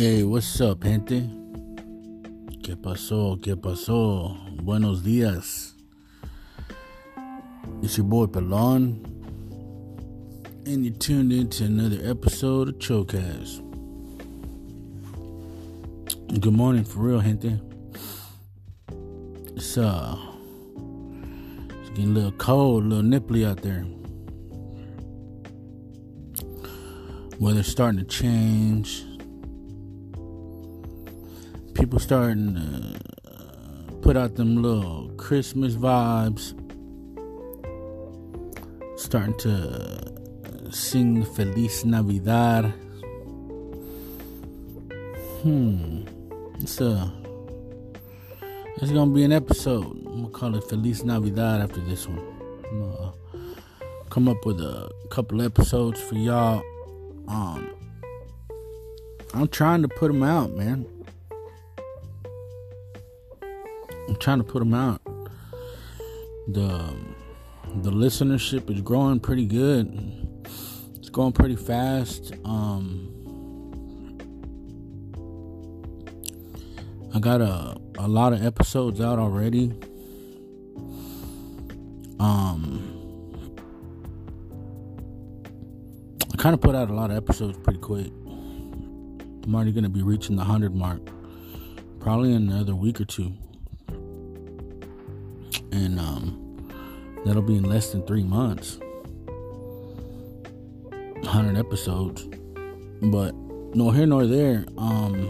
Hey, what's up, gente? ¿Qué pasó? ¿Qué pasó? Buenos días. It's your boy Pelon, and you tuned into another episode of Chocast. Good morning, for real, gente. It's uh, it's getting a little cold, a little nipply out there. Weather's starting to change people starting to put out them little Christmas vibes, starting to sing Feliz Navidad. Hmm, it's a it's gonna be an episode. I'm gonna call it Feliz Navidad after this one. Uh, come up with a couple episodes for y'all. Um, I'm trying to put them out, man. I'm trying to put them out. The the listenership is growing pretty good. It's going pretty fast. Um, I got a a lot of episodes out already. Um, I kind of put out a lot of episodes pretty quick. I'm already going to be reaching the 100 mark probably in another week or two and um, that'll be in less than three months. 100 episodes, but no here nor there. Um,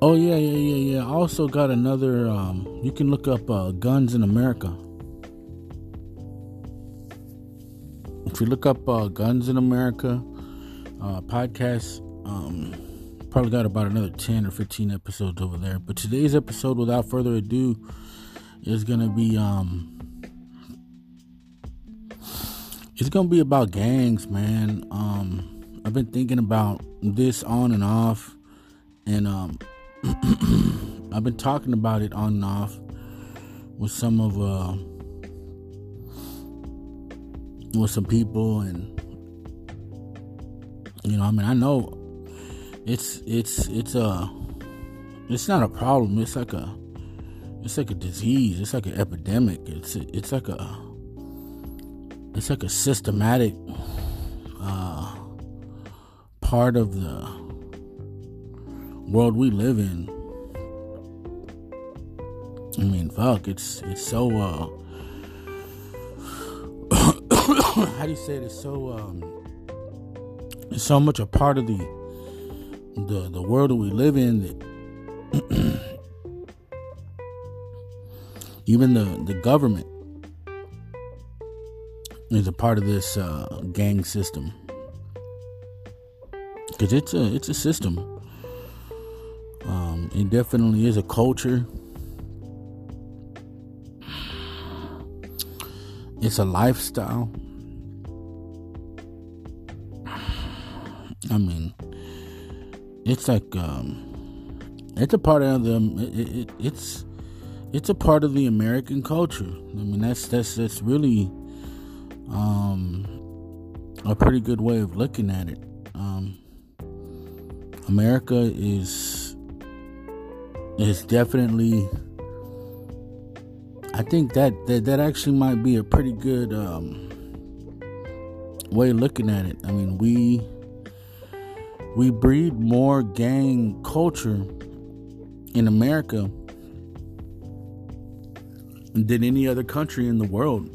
oh yeah, yeah, yeah, yeah. I also got another. Um, you can look up uh, Guns in America. If you look up uh, Guns in America uh, podcast, um, probably got about another 10 or 15 episodes over there. But today's episode, without further ado, is gonna be um it's gonna be about gangs, man. Um I've been thinking about this on and off and um I've been talking about it on and off with some of uh with some people and you know, I mean I know it's it's it's a it's not a problem. It's like a it's like a disease. It's like an epidemic. It's it's like a it's like a systematic uh, part of the world we live in. I mean, fuck, it's it's so uh how do you say it? It's so um it's so much a part of the the the world that we live in even the the government is a part of this uh, gang system because it's a it's a system. Um, it definitely is a culture. It's a lifestyle. I mean, it's like um, it's a part of the it, it, it's it's a part of the American culture. I mean that's that's that's really um, a pretty good way of looking at it. Um, America is is definitely. I think that, that that actually might be a pretty good um, way of looking at it. I mean, we we breed more gang culture in America than any other country in the world.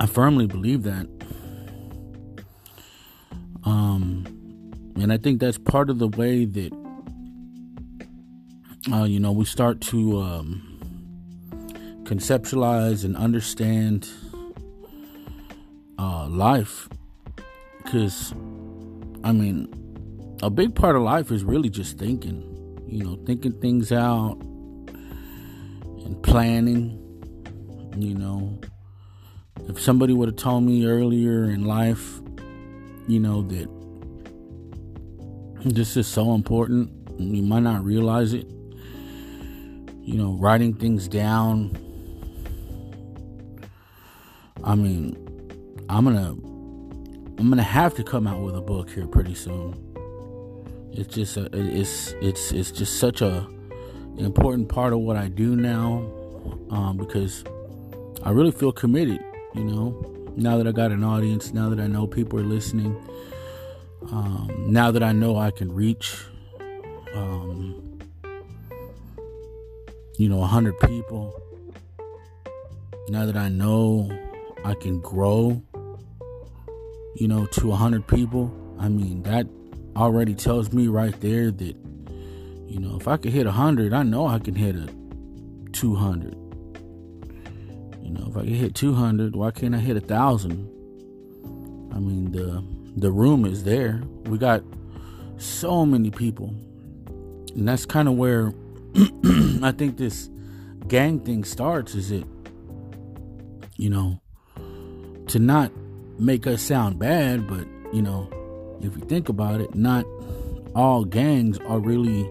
I firmly believe that. Um, and I think that's part of the way that, uh, you know, we start to um, conceptualize and understand uh, life because, I mean, a big part of life is really just thinking, you know, thinking things out and planning, you know. If somebody would have told me earlier in life, you know, that this is so important, you might not realize it. You know, writing things down. I mean, I'm gonna I'm gonna have to come out with a book here pretty soon. It's just a, it's it's it's just such a important part of what I do now um, because I really feel committed. You know, now that I got an audience, now that I know people are listening, um, now that I know I can reach, um, you know, hundred people. Now that I know I can grow, you know, to a hundred people. I mean, that already tells me right there that, you know, if I could hit a hundred, I know I can hit a two hundred. You know, if I can hit two hundred, why can't I hit a thousand? I mean, the the room is there. We got so many people, and that's kind of where I think this gang thing starts. Is it, you know, to not make us sound bad, but you know, if you think about it, not all gangs are really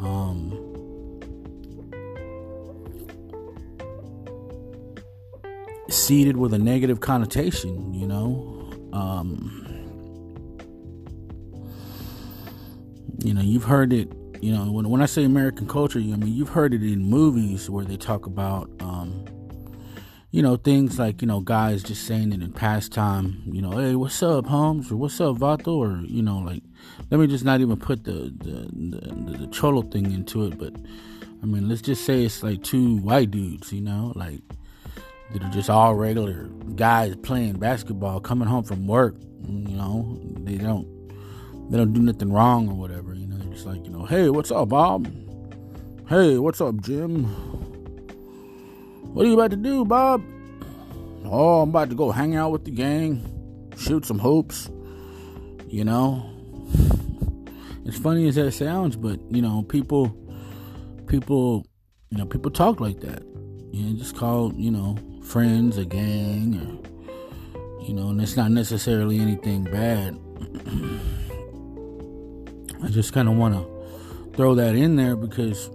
um seeded with a negative connotation, you know. Um you know, you've heard it, you know, when when I say American culture, I mean you've heard it in movies where they talk about um you know, things like, you know, guys just saying it in pastime, you know, hey, what's up, Holmes? Or what's up, Vato? Or, you know, like, let me just not even put the, the, the, the cholo thing into it. But, I mean, let's just say it's like two white dudes, you know, like, that are just all regular guys playing basketball, coming home from work, you know, they don't, they don't do nothing wrong or whatever, you know, they're just like, you know, hey, what's up, Bob? Hey, what's up, Jim? What are you about to do, Bob? Oh, I'm about to go hang out with the gang, shoot some hoops. You know, as funny as that sounds, but you know, people, people, you know, people talk like that. You know, just call you know friends a gang, or you know, and it's not necessarily anything bad. I just kind of want to throw that in there because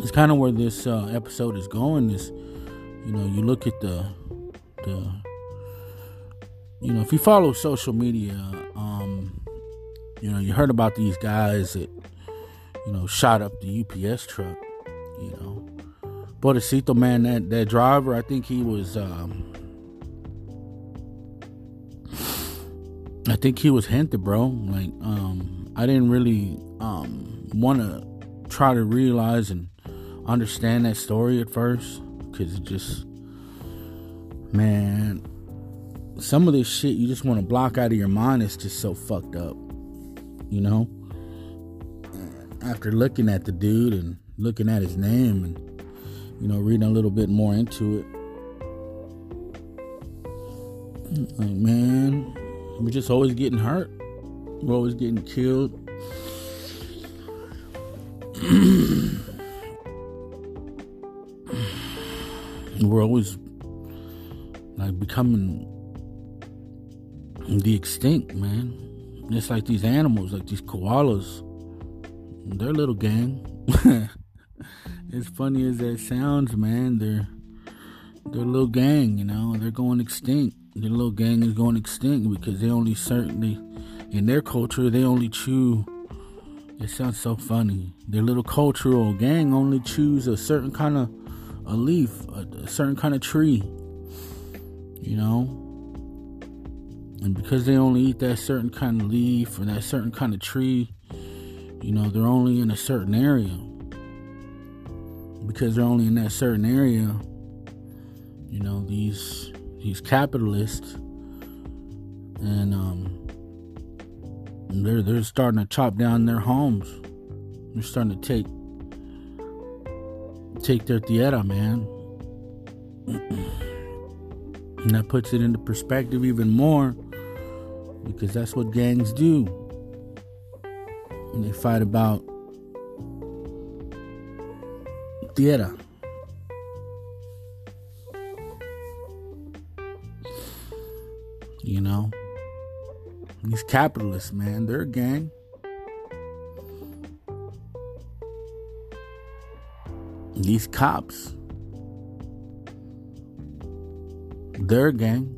it's kind of where this uh, episode is going. Is you know, you look at the the you know, if you follow social media, um, you know, you heard about these guys that you know shot up the UPS truck. You know, but Bodecito man, that that driver, I think he was. Um, I think he was hinted, bro. Like, um, I didn't really um, want to try to realize and understand that story at first because it just, man, some of this shit you just want to block out of your mind. It's just so fucked up, you know. After looking at the dude and looking at his name and you know reading a little bit more into it, like man, we're just always getting hurt. We're always getting killed. we're always like becoming the extinct, man. It's like these animals, like these koalas. They're little gang. as funny as that sounds, man, they're they're a little gang, you know. They're going extinct. Their little gang is going extinct because they only certainly in their culture they only chew. It sounds so funny. Their little cultural gang only chews a certain kind of a leaf, a, a certain kind of tree, you know. And because they only eat that certain kind of leaf or that certain kind of tree, you know, they're only in a certain area. Because they're only in that certain area, you know, these these capitalists and um they're they're starting to chop down their homes. They're starting to take take their tierra, man. and that puts it into perspective even more because that's what gangs do. And they fight about tierra. You know? These capitalists, man, they're a gang. These cops, their gang,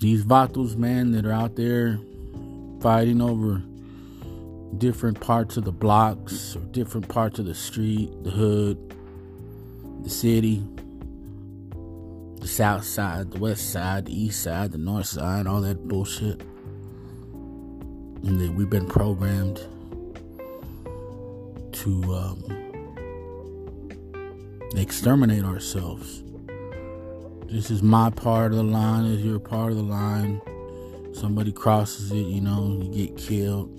these vatos, man, that are out there fighting over different parts of the blocks or different parts of the street, the hood, the city, the south side, the west side, the east side, the north side, all that bullshit. That we've been programmed to um, exterminate ourselves. This is my part of the line, is your part of the line. Somebody crosses it, you know, you get killed.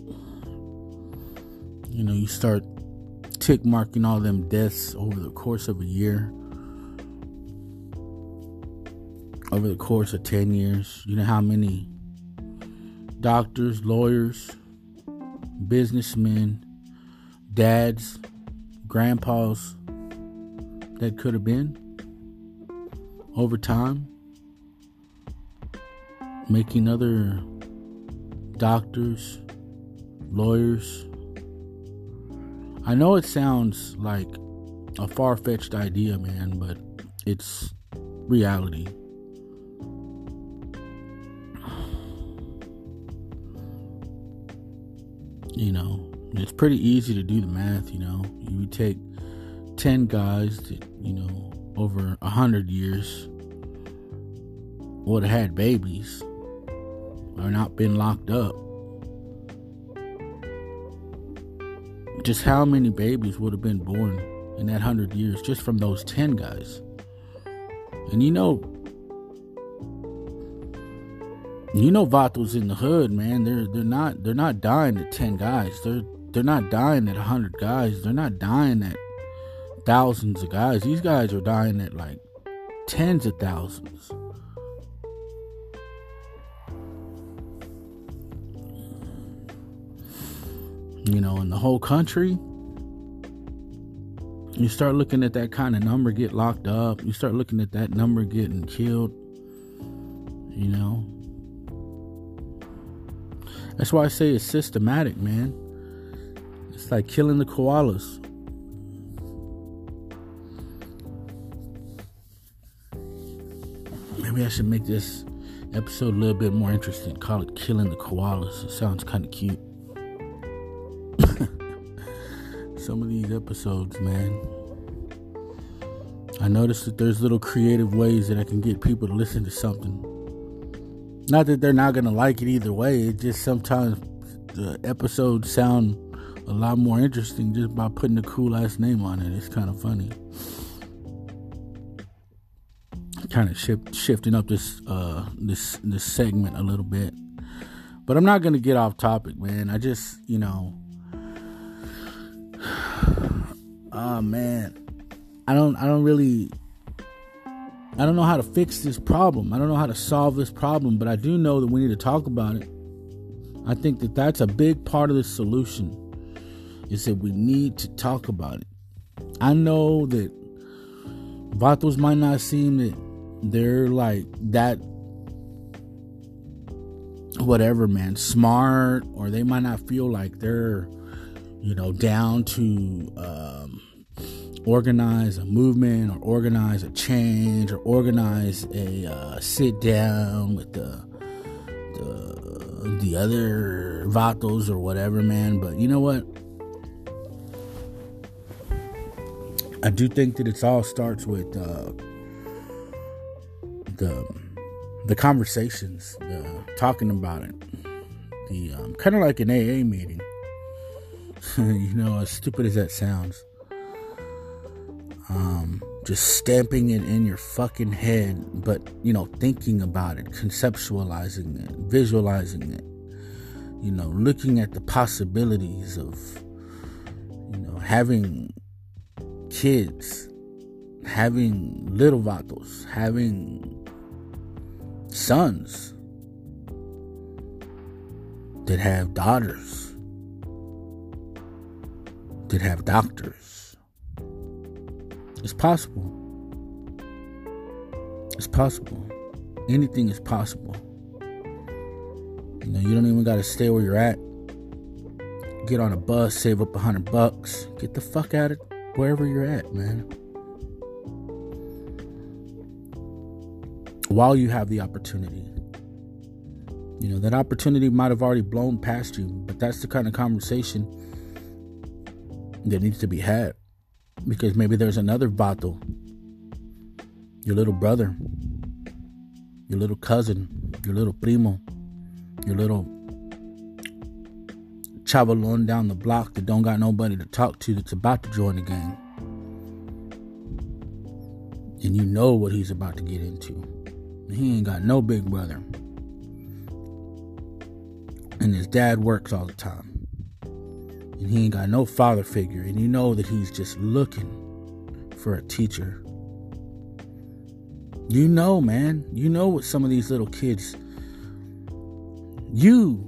You know, you start tick marking all them deaths over the course of a year. Over the course of 10 years. You know how many doctors, lawyers, businessmen, dads, grandpas that could have been over time, making other doctors, lawyers. I know it sounds like a far fetched idea, man, but it's reality. You know, it's pretty easy to do the math, you know. You take 10 guys that, you know, over a hundred years would have had babies or not been locked up. Just how many babies would have been born in that hundred years just from those 10 guys? And you know, you know Vatos in the hood, man. They're they're not they're not dying at ten guys. They're they're not dying at hundred guys. They're not dying at thousands of guys. These guys are dying at like tens of thousands. You know, in the whole country, you start looking at that kind of number get locked up. You start looking at that number getting killed. You know, that's why I say it's systematic, man. It's like killing the koalas. Maybe I should make this episode a little bit more interesting. Call it Killing the Koalas. It sounds kind of cute. Some of these episodes, man. I noticed that there's little creative ways that I can get people to listen to something not that they're not gonna like it either way. It just sometimes the episodes sound a lot more interesting just by putting a cool ass name on it. It's kind of funny. Kind of shift, shifting up this uh this this segment a little bit, but I'm not gonna get off topic, man. I just you know, oh man, I don't I don't really I don't know how to fix this problem. I don't know how to solve this problem, but I do know that we need to talk about it. I think that that's a big part of the solution is that we need to talk about it. I know that Vatos might not seem that they're like that whatever man smart or they might not feel like they're you know down to um organize a movement or organize a change or organize a uh, sit down with the, the the other vatos or whatever, man. But you know what? I do think that it all starts with uh, the the conversations, the talking about it, the um, kind of like an AA meeting. you know, as stupid as that sounds just stamping it in your fucking head, but you know, thinking about it, conceptualizing it, visualizing it, you know, looking at the possibilities of, you know, having kids, having little vatos, having sons that have daughters, that have doctors it's possible. It's possible. Anything is possible. You know, you don't even got to stay where you're at. Get on a bus, save up a hundred bucks, get the fuck out of wherever you're at, man. While you have the opportunity, You know, that opportunity might have already blown past you, but that's the kind of conversation that needs to be had. Because maybe there's another vato, your little brother, your little cousin, your little primo, your little chavalon down the block that don't got nobody to talk to that's about to join the gang. And you know what he's about to get into. He ain't got no big brother and his dad works all the time. And he ain't got no father figure, and you know that he's just looking for a teacher. You know, man, you know what some of these little kids. You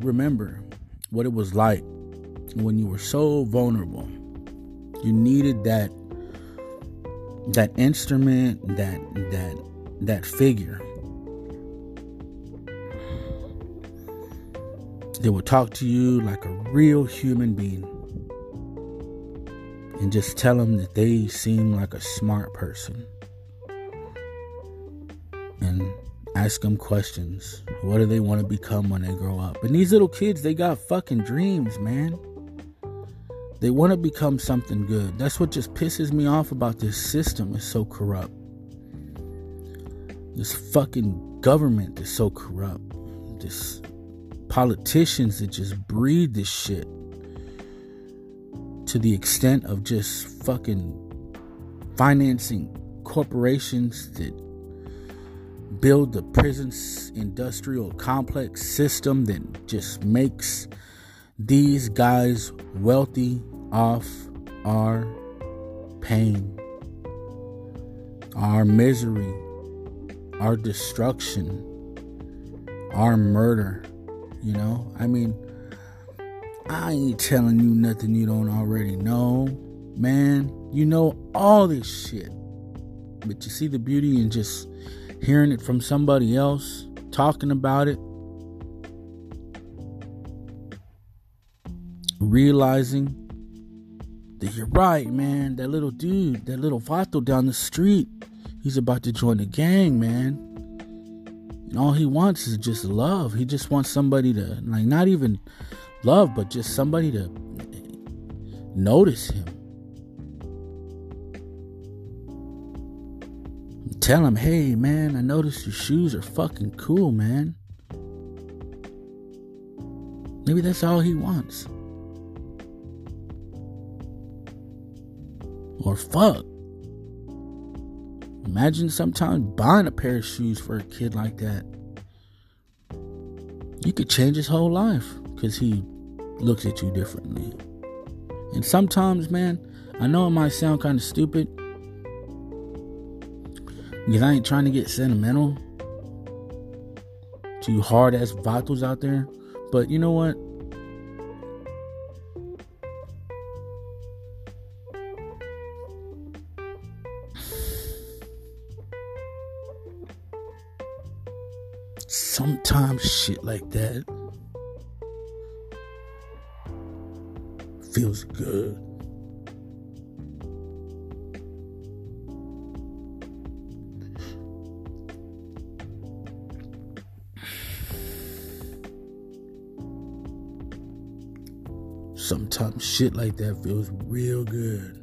remember what it was like when you were so vulnerable. You needed that that instrument, that that that figure They will talk to you like a real human being and just tell them that they seem like a smart person. And ask them questions. What do they want to become when they grow up? And these little kids, they got fucking dreams, man. They want to become something good. That's what just pisses me off about this system. It's so corrupt. This fucking government is so corrupt. This politicians that just breed this shit to the extent of just fucking financing corporations that build the prisons industrial complex system that just makes these guys wealthy off our pain, our misery, our destruction, our murder. You know, I mean, I ain't telling you nothing you don't already know, man. You know all this shit. But you see the beauty in just hearing it from somebody else, talking about it, realizing that you're right, man. That little dude, that little Vato down the street, he's about to join the gang, man. And all he wants is just love. He just wants somebody to, like, not even love, but just somebody to notice him. Tell him, hey, man, I noticed your shoes are fucking cool, man. Maybe that's all he wants. Or fuck. Imagine sometimes buying a pair of shoes for a kid like that. You could change his whole life because he looks at you differently. And sometimes, man, I know it might sound kind of stupid because I ain't trying to get sentimental to hard ass vatos out there. But you know what? Sometimes shit like that feels good. Sometimes shit like that feels real good.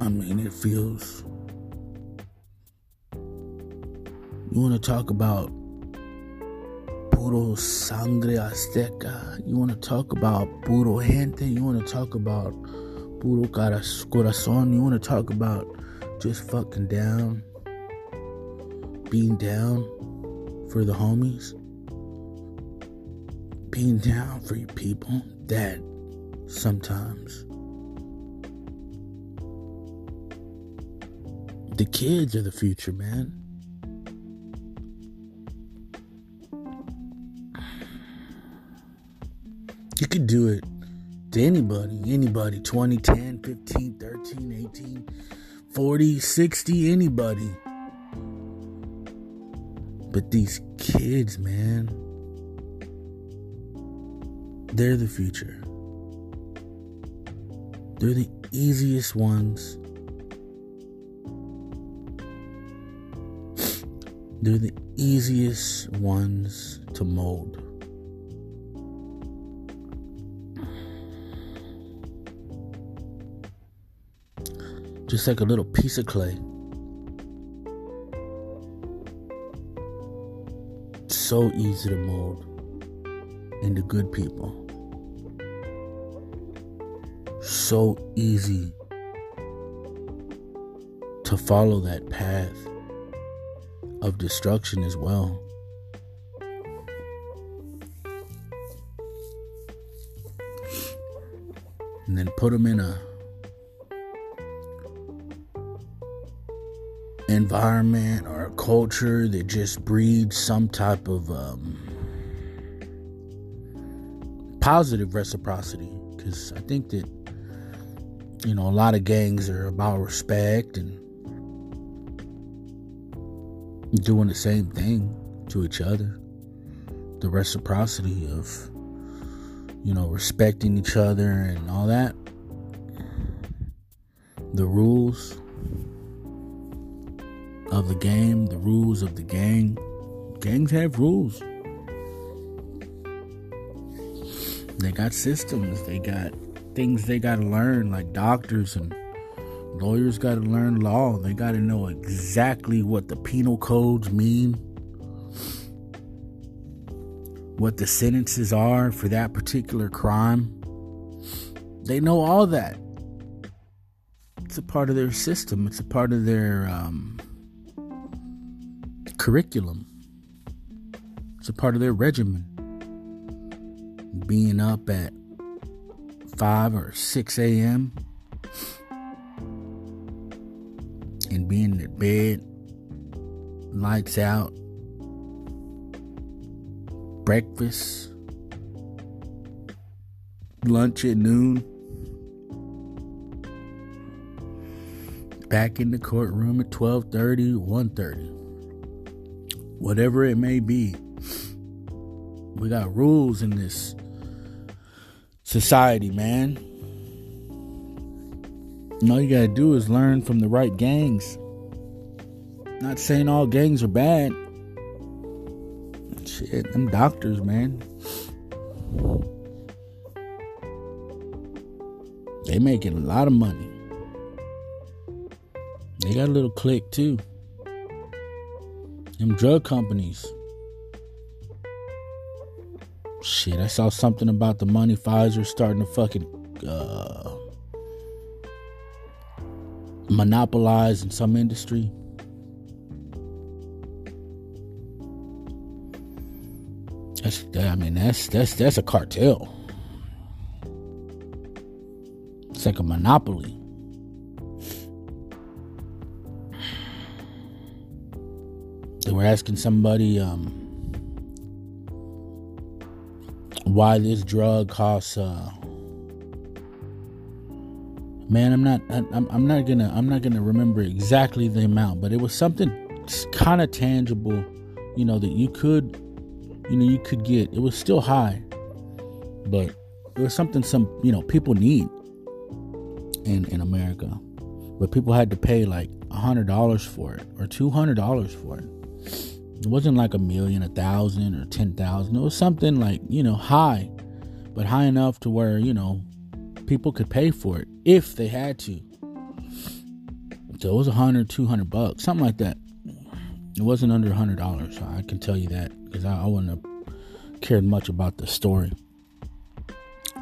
I mean, it feels You want to talk about puro sangre azteca. You want to talk about puro gente. You want to talk about puro corazon. You want to talk about just fucking down, being down for the homies, being down for your people. That sometimes the kids are the future, man. Could do it to anybody, anybody, 20, 10, 15, 13, 18, 40, 60, anybody. But these kids, man, they're the future. They're the easiest ones they're the easiest ones to mold. Just like a little piece of clay. So easy to mold into good people. So easy to follow that path of destruction as well. And then put them in a environment or a culture that just breeds some type of um, positive reciprocity. Because I think that, you know, a lot of gangs are about respect and doing the same thing to each other. The reciprocity of, you know, respecting each other and all that. The rules of the game, the rules of the gang. Gangs have rules. They got systems, they got things they got to learn, like doctors and lawyers got to learn law. They got to know exactly what the penal codes mean, what the sentences are for that particular crime. They know all that. It's a part of their system, it's a part of their um, curriculum. It's a part of their regimen. Being up at 5 or 6 a.m. and being in bed, lights out, breakfast, lunch at noon, back in the courtroom at 12:30, 1:30 whatever it may be. We got rules in this society, man. And all you gotta do is learn from the right gangs. Not saying all gangs are bad. Shit, them doctors, man. They making a lot of money. They got a little click too. Them drug companies. Shit, I saw something about the money Pfizer starting to fucking uh, monopolize in some industry. That's, I mean, that's that's that's a cartel. It's like a monopoly. Asking somebody um, why this drug costs. Uh, man, I'm not. I'm, I'm not gonna. I'm not gonna remember exactly the amount, but it was something kind of tangible. You know that you could. You know you could get. It was still high, but it was something some you know people need in in America, but people had to pay like a hundred dollars for it or two hundred dollars for it. It wasn't like a million, a thousand, or ten thousand. It was something like, you know, high, but high enough to where, you know, people could pay for it if they had to. So it was a hundred, two hundred bucks, something like that. It wasn't under a hundred dollars. I can tell you that because I, I wouldn't have cared much about the story.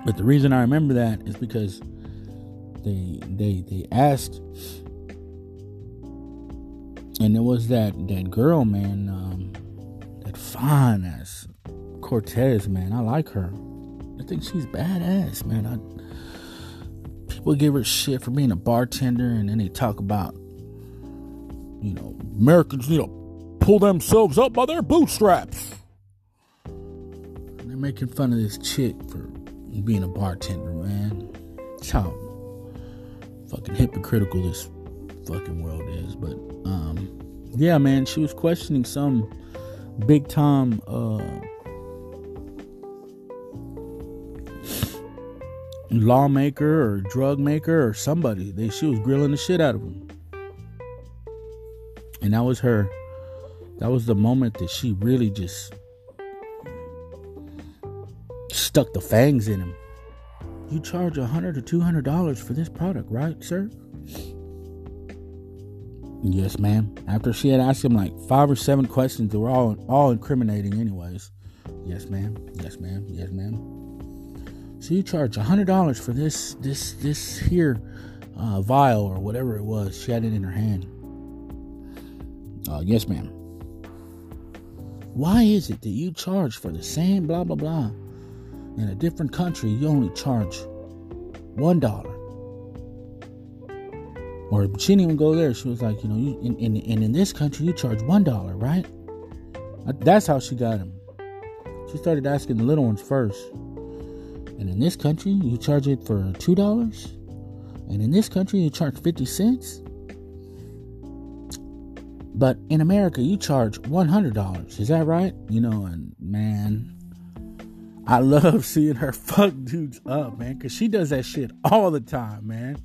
But the reason I remember that is because they they they asked and it was that that girl, man, um, that fine ass Cortez, man. I like her. I think she's badass, man. I, people give her shit for being a bartender, and then they talk about, you know, Americans need to pull themselves up by their bootstraps. And they're making fun of this chick for being a bartender, man. That's how fucking hypocritical this fucking world is. But um, yeah, man, she was questioning some big time uh, lawmaker or drug maker or somebody. They she was grilling the shit out of him, and that was her. that was the moment that she really just stuck the fangs in him. You charge a hundred or two hundred dollars for this product, right, sir? Yes, ma'am. After she had asked him like five or seven questions that were all all incriminating anyways. Yes, ma'am. Yes, ma'am. Yes, ma'am. So you charge a hundred dollars for this this this here uh, vial or whatever it was. She had it in her hand. Uh, yes, ma'am. Why is it that you charge for the same blah blah blah in a different country? You only charge one dollar. Or she didn't even go there. She was like, you know, you, in, in, this country you charge one dollar, right? That's how she got him. She started asking the little ones first. And in this country you charge it for two dollars, and in this country you charge fifty cents. But in America you charge one hundred dollars. Is that right? You know, and man, I love seeing her fuck dudes up, man, because she does that shit all the time, man.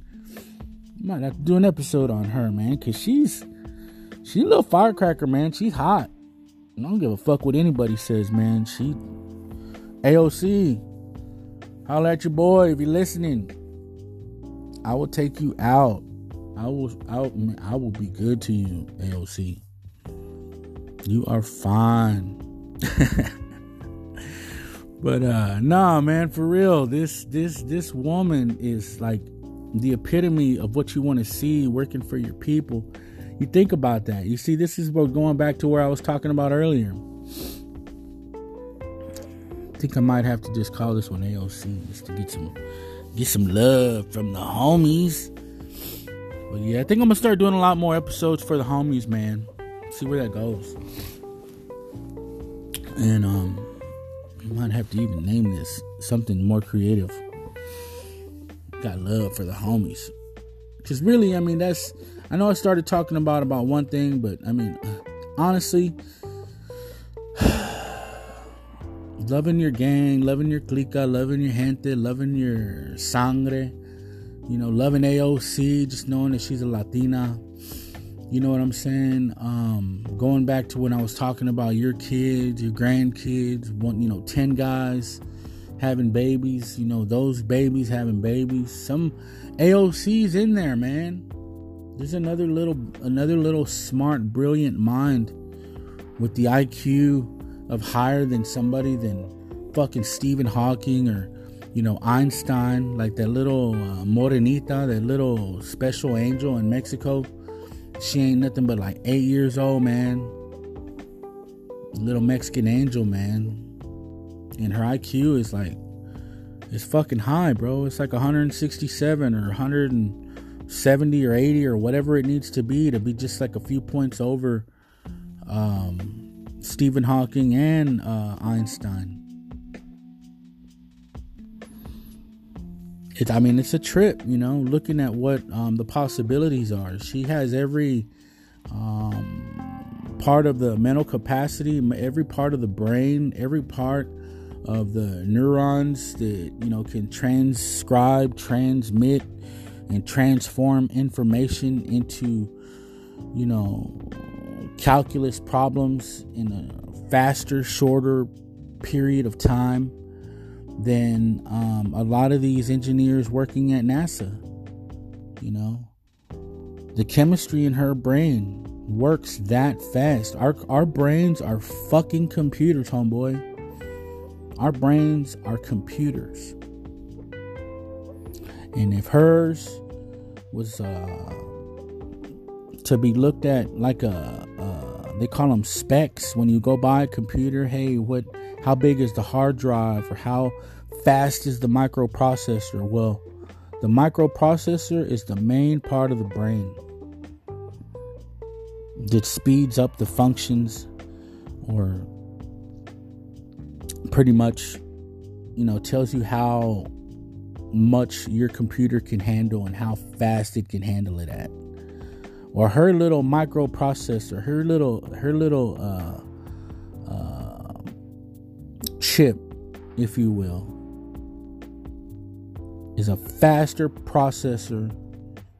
Might have to do an episode on her, man, cause she's she's a little firecracker, man. She's hot. I don't give a fuck what anybody says, man. She AOC. Holler at your boy if you're listening. I will take you out. I will I will, I will be good to you, AOC. You are fine. but uh nah man, for real, this this this woman is like the epitome of what you want to see working for your people. You think about that. You see, this is what going back to where I was talking about earlier. I think I might have to just call this one AOC just to get some get some love from the homies. But yeah, I think I'm gonna start doing a lot more episodes for the homies, man. See where that goes. And um I might have to even name this something more creative got love for the homies. Cause really, I mean, that's I know I started talking about about one thing, but I mean, honestly, loving your gang, loving your clica, loving your gente, loving your sangre, you know, loving AOC, just knowing that she's a Latina. You know what I'm saying? Um, going back to when I was talking about your kids, your grandkids, one, you know, 10 guys having babies, you know, those babies having babies. Some AOC's in there, man. There's another little another little smart, brilliant mind with the IQ of higher than somebody than fucking Stephen Hawking or you know Einstein, like that little uh, morenita, that little special angel in Mexico. She ain't nothing but like eight years old, man. Little Mexican angel, man and her IQ is like it's fucking high, bro. It's like 167 or 170 or 80 or whatever it needs to be to be just like a few points over um, Stephen Hawking and uh, Einstein. It, I mean, it's a trip, you know, looking at what um, the possibilities are. She has every um, part of the mental capacity, every part of the brain, every part of the neurons that you know can transcribe, transmit, and transform information into you know calculus problems in a faster, shorter period of time than um, a lot of these engineers working at NASA. You know, the chemistry in her brain works that fast. Our our brains are fucking computers, homeboy. Our brains are computers. And if hers was uh, to be looked at like a, uh, they call them specs when you go buy a computer, hey, what, how big is the hard drive or how fast is the microprocessor? Well, the microprocessor is the main part of the brain that speeds up the functions or pretty much, you know, tells you how much your computer can handle and how fast it can handle it at. Or her little microprocessor, her little her little uh, uh, chip, if you will, is a faster processor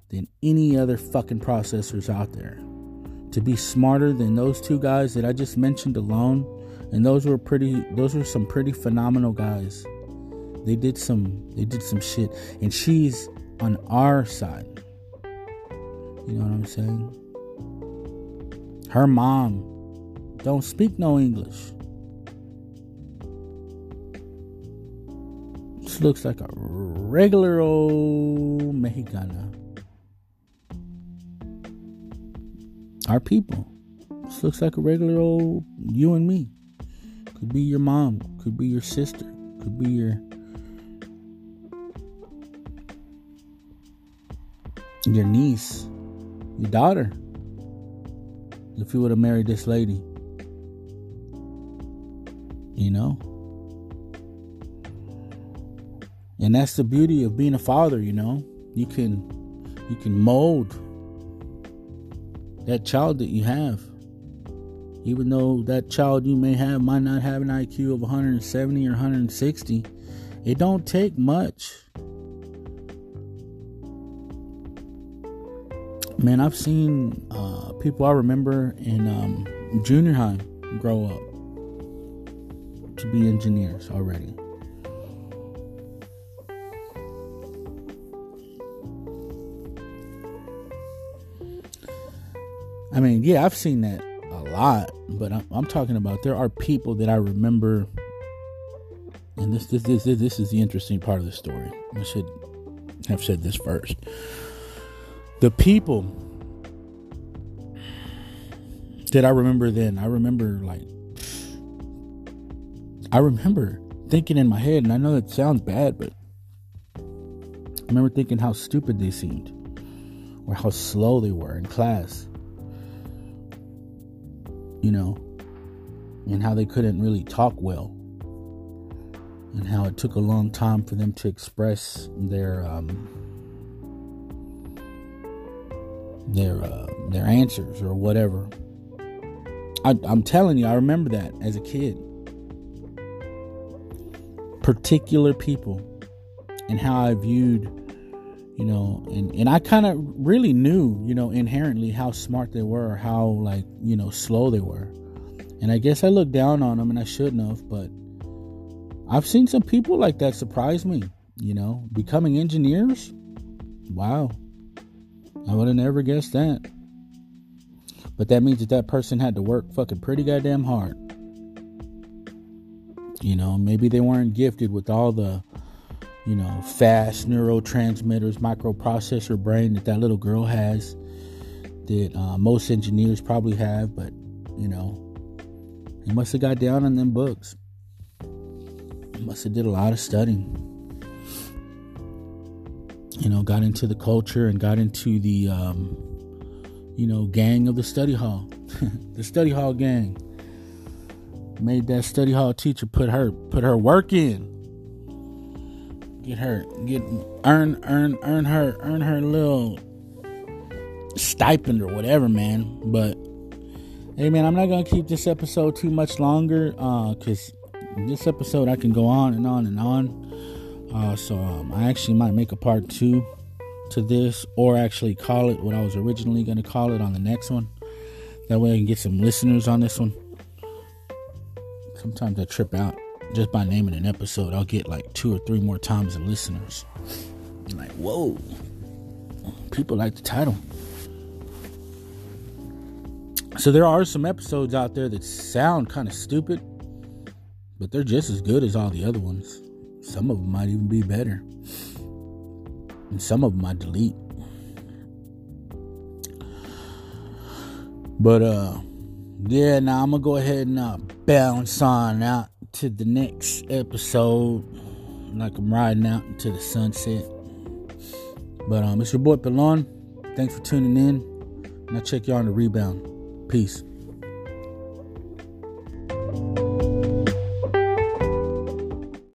than any other fucking processors out there. to be smarter than those two guys that I just mentioned alone. And those were pretty those were some pretty phenomenal guys. They did some they did some shit. And she's on our side. You know what I'm saying? Her mom don't speak no English. This looks like a regular old Mexicana. Our people. This looks like a regular old you and me. Could be your mom, could be your sister, could be your your niece, your daughter. If you would have married this lady. You know? And that's the beauty of being a father, you know. You can you can mold that child that you have. Even though that child you may have might not have an IQ of 170 or 160, it don't take much. Man, I've seen uh, people I remember in um, junior high grow up to be engineers already. I mean, yeah, I've seen that lot, but I'm, I'm, talking about there are people that I remember, and this, this this this is the interesting part of the story. I should have said this first. The people that I remember then, I remember like, I remember thinking in my head, and I know that sounds bad, but I remember thinking how stupid they seemed, or how slow they were in class you know, and how they couldn't really talk well, and how it took a long time for them to express their um, their uh, their answers or whatever. I, I'm telling you, I remember that as a kid. Particular people, and how I viewed you know and and i kind of really knew you know inherently how smart they were how like you know slow they were. And i guess i looked down on them and i shouldn't have but i've seen some people like that surprise me you know. Becoming engineers? Wow. I would have never guessed that. But that means that that person had to work fucking pretty goddamn hard. You know maybe they weren't gifted with all the you know, fast neurotransmitters, microprocessor brain that that little girl has, that uh, most engineers probably have, but, you know, he must have got down on them books. He must have did a lot of studying. You know, got into the culture and got into the, um, you know, gang of the study hall, the study hall gang. Made that study hall teacher put her put her work in get her get earn earn earn her earn her little stipend or whatever, man. But hey, man, I'm not gonna keep this episode too much longer uh, because uh, this episode I can go on and on and on. Uh, so um, I actually might make a part two to this, or actually call it what I was originally gonna call it on the next one. That way I can get some listeners on this one. Sometimes I trip out just by naming an episode, I'll get like two or three more times of listeners. I'm like, whoa, people like the title. So there are some episodes out there that sound kind of stupid, but they're just as good as all the other ones. Some of them might even be better. And some of them I delete. But uh yeah, now I'm gonna go ahead and uh, bounce on out to the next episode. Like I'm riding out into the sunset. But um, it's your boy Pelon. Thanks for tuning in. And I'll check y'all on the rebound. Peace.